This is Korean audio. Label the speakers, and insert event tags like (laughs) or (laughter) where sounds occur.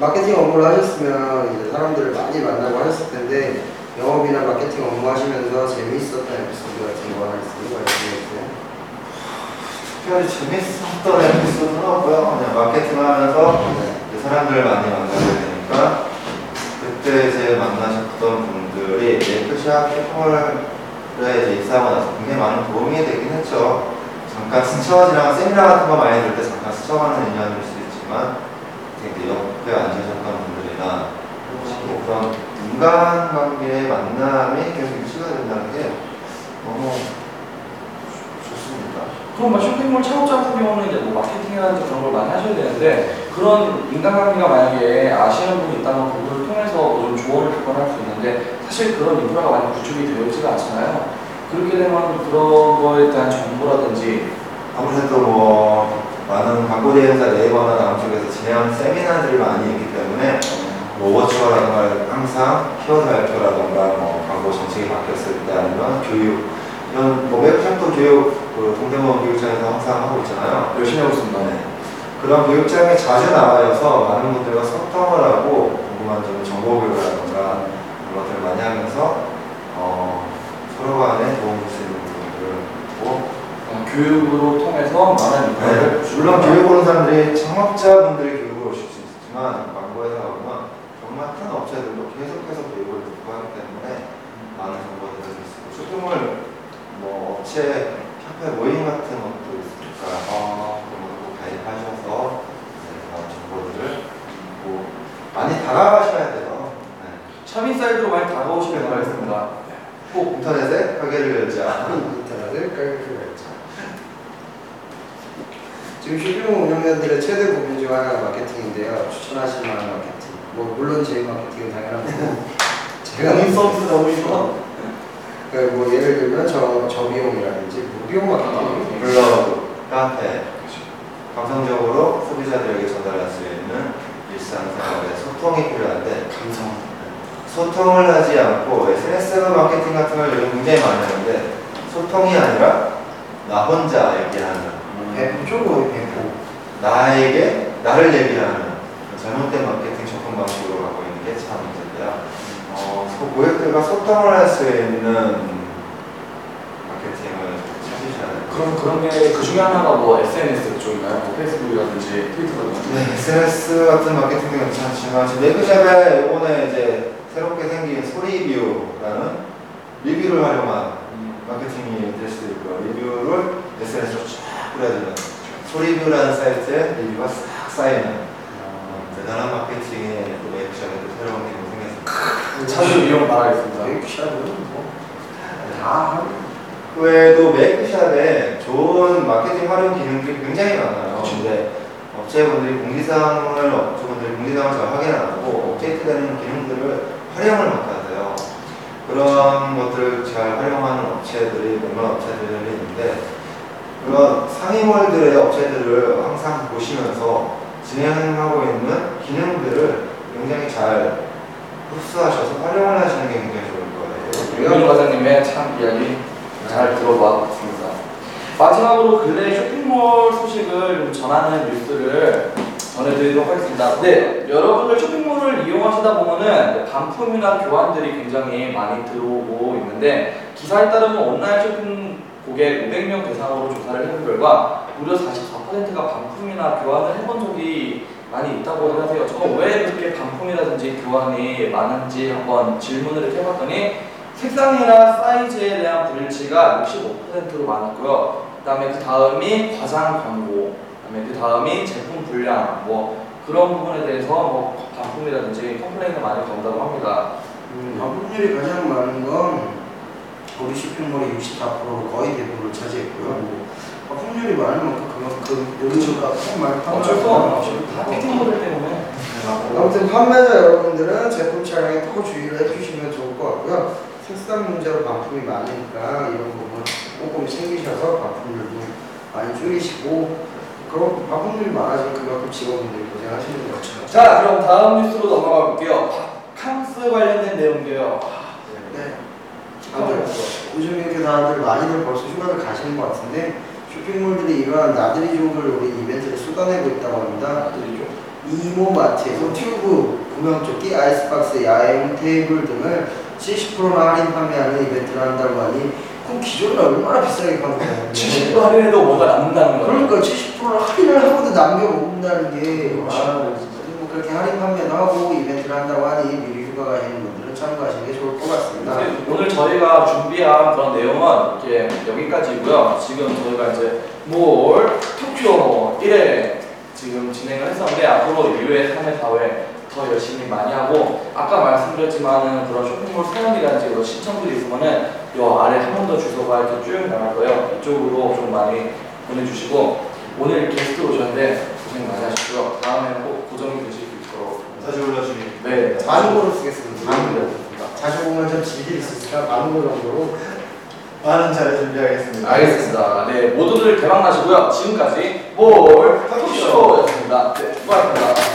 Speaker 1: 마케팅 업무를 하셨으면 이제 사람들을 많이 만나고 하셨을 텐데 영업이나 마케팅 업무 하시면서 재미있었던 에피소드 같은 거 하나 있으면 말씀해주세요.
Speaker 2: 특별히 재밌었던 에피소드는 없고요. 그냥 마케팅 하면서 이제 사람들을 많이 만나게 되니까 그때 이제 만나셨던 분들이 예쁘샵 캐퍼를 이제 입사하고 나서 굉장히 많은 도움이 되긴 했죠. 잠깐 스쳐지랑 세미나 같은 거 많이 들 때 잠깐 스쳐가는 인연일 수 있지만 되게 옆에 앉으셨던 분들이나 혹시 그런 인간관계의 만남이 계속 유지가 된다는 게 너무 좋습니다.
Speaker 3: 그럼 뭐 쇼핑몰 창업자 같은 경우는 이제 뭐 마케팅이라든지 그런 걸 많이 하셔야 되는데 그런 인간관계가 만약에 아시는 분이 있다면 그분을 통해서 좀 조언을 듣거나 할 수 있는데 사실 그런 인프라가 많이 구축이 되어 있지가 않잖아요. 그렇게 되면 그런 거에 대한 정보라든지
Speaker 2: 아무래도 뭐 많은 광고 대행사 네이버나 진행하는 세미나들이 많이 있기 때문에 뭐 워처라든가 항상 키워드 발표라든가 뭐 광고 정책이 바뀌었을 때 아니면 교육 이런 뭐 웹샵도 교육 그 동대문 교육장에서 항상 하고 있잖아요.
Speaker 3: 열심히 하고 있습니다.
Speaker 2: 네. 그런 교육장에 자주 나와서 많은 분들과 소통을 하고 궁금한 점 정보 교육이라든가 그런 것들을 많이 하면서 어, 서로 간에 도움 줄수 있는
Speaker 3: 교육으로 통해서 많은 인프라를
Speaker 2: 네, 물론 교육 오는 사람들이 창업자분들이 교육을 오실 수 있지만 광고 회사 가 보면 정말 큰 업체들도 계속해서 교육을 듣고 하기 때문에 많은 정보들을 들을 수 있고 쇼핑몰 뭐 업체 협회 모임 같은 것도 있으니까 어, 그런 것도 가입하셔서 이제 그런 정보들을 뭐 많이 다가가셔야 돼요. 네.
Speaker 3: 샵인사이드로 많이 다가오시길 바라겠습니다.
Speaker 2: 꼭 인터넷에 가게를 열자.
Speaker 1: 인터넷을 깔고 했죠. 지금 쇼핑몰 운영자들의 최대 고민 중 하나가 마케팅인데요. 추천하실 만한 마케팅. 뭐 물론 제 마케팅은 당연하고 (laughs) 제가
Speaker 3: 본인 서비스 너무 좋아.
Speaker 1: 그뭐 예를 들면 저 저비용이라든지 무비용 마케팅.
Speaker 2: 블로그, 카페, 감성적으로 소비자들에게 전달할 수 있는 일상생활의 소통이 필요한데
Speaker 1: 감성.
Speaker 2: 소통을 하지 않고 SNS 마케팅 같은 걸 요즘 굉장히 많이 하는데 소통이 아니라 나 혼자 얘기하는
Speaker 1: 배포죠 거의 배포.
Speaker 2: 나에게 나를 얘기하는 잘못된 마케팅 접근 방식으로 가고 있는 게 참 문제인데요. 어, 소- 고객들과 소통을 할 수 있는 마케팅을 찾으셔야 돼요.
Speaker 3: 그럼 그런 게 그 중에 하나가 뭐 SNS 쪽인가요? 뭐 페이스북이라든지 트위터라든지.
Speaker 2: 네, SNS 같은 마케팅도 괜찮지만 지금 메이크샵에 이번에 이제 새롭게 생긴 소리뷰라는 리뷰를 활용한 마케팅이 될 수도 있고요. 리뷰를 SNS로 쫙 뿌려주는 소리뷰라는 사이트에 리뷰가 싹 쌓이는 어, 대단한 마케팅의 또 메이크샵에도 새로운 기능이 생겼습니다. (laughs)
Speaker 3: 자주 이용 바라겠습니다.
Speaker 1: 메이크샵은 뭐다
Speaker 2: 그 외에도 메이크샵에 좋은 마케팅 활용 기능들이 굉장히 많아요. 근데 업체분들이 공지사항을 업체분들이 공지사항을 잘 확인 안 하고 업데이트되는 기능들을 활용을 못하세요. 그런 것들을 잘 활용하는 업체들이 몇몇 업체들이 있는데 그런 상위몰들의 업체들을 항상 보시면서 진행하고 있는 기능들을 굉장히 잘 흡수하셔서 활용을 하시는 게 굉장히 좋을 거예요.
Speaker 3: 유현 과장님의 참 이야기 잘 들어봤습니다. 마지막으로 근래 쇼핑몰 소식을 좀 전하는 뉴스를 전해드리도록 하겠습니다. 네, 여러분들 쇼핑몰을 이용하시다 보면은 반품이나 교환들이 굉장히 많이 들어오고 있는데 기사에 따르면 온라인 쇼핑 고객 500명 대상으로 조사를 해본 결과 무려 44%가 반품이나 교환을 해본 적이 많이 있다고 하세요. 저는 왜 그렇게 반품이라든지 교환이 많은지 한번 질문을 해봤더니 색상이나 사이즈에 대한 불일치가 65%로 많았고요. 그 다음에 그 다음이 과장 광고, 그 다음에 그 다음이 제품 불량, 뭐 그런 부분에 대해서 뭐 반품이라든지 complain을 많이 건다고 합니다.
Speaker 1: 음, 반품률이 가장 많은 건 우리 쇼핑몰의 64%로 거의 대부분을 차지했고요. 뭐, 반품률이 많은 만큼 그만큼 요즘가 정말
Speaker 3: 어쩔 수 없죠. 다 모델 때문에.
Speaker 1: 아무튼 판매자 여러분들은 제품 촬영에 더 주의를 해주시면 좋을 것 같고요. 색상 문제로 반품이 많으니까 이런 부분 꼼꼼히 챙기셔서 반품률도 많이 줄이시고 그럼 반품률이 많아지면 그만큼 직원분들이 고생하시는 거죠.
Speaker 3: 자, 그럼 다음 뉴스로 넘어가 볼게요. 바캉스 관련된 내용이에요.
Speaker 1: 네. 다들 요즘 이렇게 다들 많이들 벌써 휴가를 가시는 것 같은데 쇼핑몰들이 이러한 나들이 정도를 우리 이벤트를 쏟아내고 있다고 합니다. 이모마트에서 튜브, 구명조끼, 아이스박스, 야외용 테이블 등을 70%나 할인 판매하는 이벤트를 한다고 하니 그럼 기존에 얼마나 비싸게 판 거예요? (laughs)
Speaker 3: 70% 할인해도 뭐가 남는다는 거예요.
Speaker 1: 그러니까 70% 할인을 하고도 남겨먹는다는 게
Speaker 3: 아, 진짜.
Speaker 1: 뭐 그렇게 할인 판매도 하고 이벤트를 한다고 하니 미리 휴가 가시는 분들은 참고하시는 게 좋을 것 같습니다.
Speaker 3: 네, 오늘 저희가 준비한 그런 내용은 이렇게 여기까지고요. 지금 저희가 이제 뭘 토쿄 1회 지금 진행을 했었는데 앞으로 2회, 3회, 4회 더 열심히 많이 하고 아까 말씀드렸지만은 그런 쇼핑몰 사연이라든지 그런 신청들이 있으면은 요 아래 한 번 더 주소가 이렇게 쭉 나갈 거예요. 이쪽으로 좀 많이 보내주시고 오늘 게스트 오셨는데 고생 많이 하셨고요. 다음에는 꼭 고정이 되실 수 있도록
Speaker 2: 자주 올려주니.
Speaker 3: 네,
Speaker 1: 만으로 쓰겠습니다.
Speaker 3: 만으로.
Speaker 1: 자주 보면 좀 질릴 수 있으니까 만으로 정도로
Speaker 2: 많은 자료 준비하겠습니다.
Speaker 3: 알겠습니다. 네, 모두들 대박 나시고요. 지금까지 뭘 토쇼였습니다. 네, 수고하셨습니다.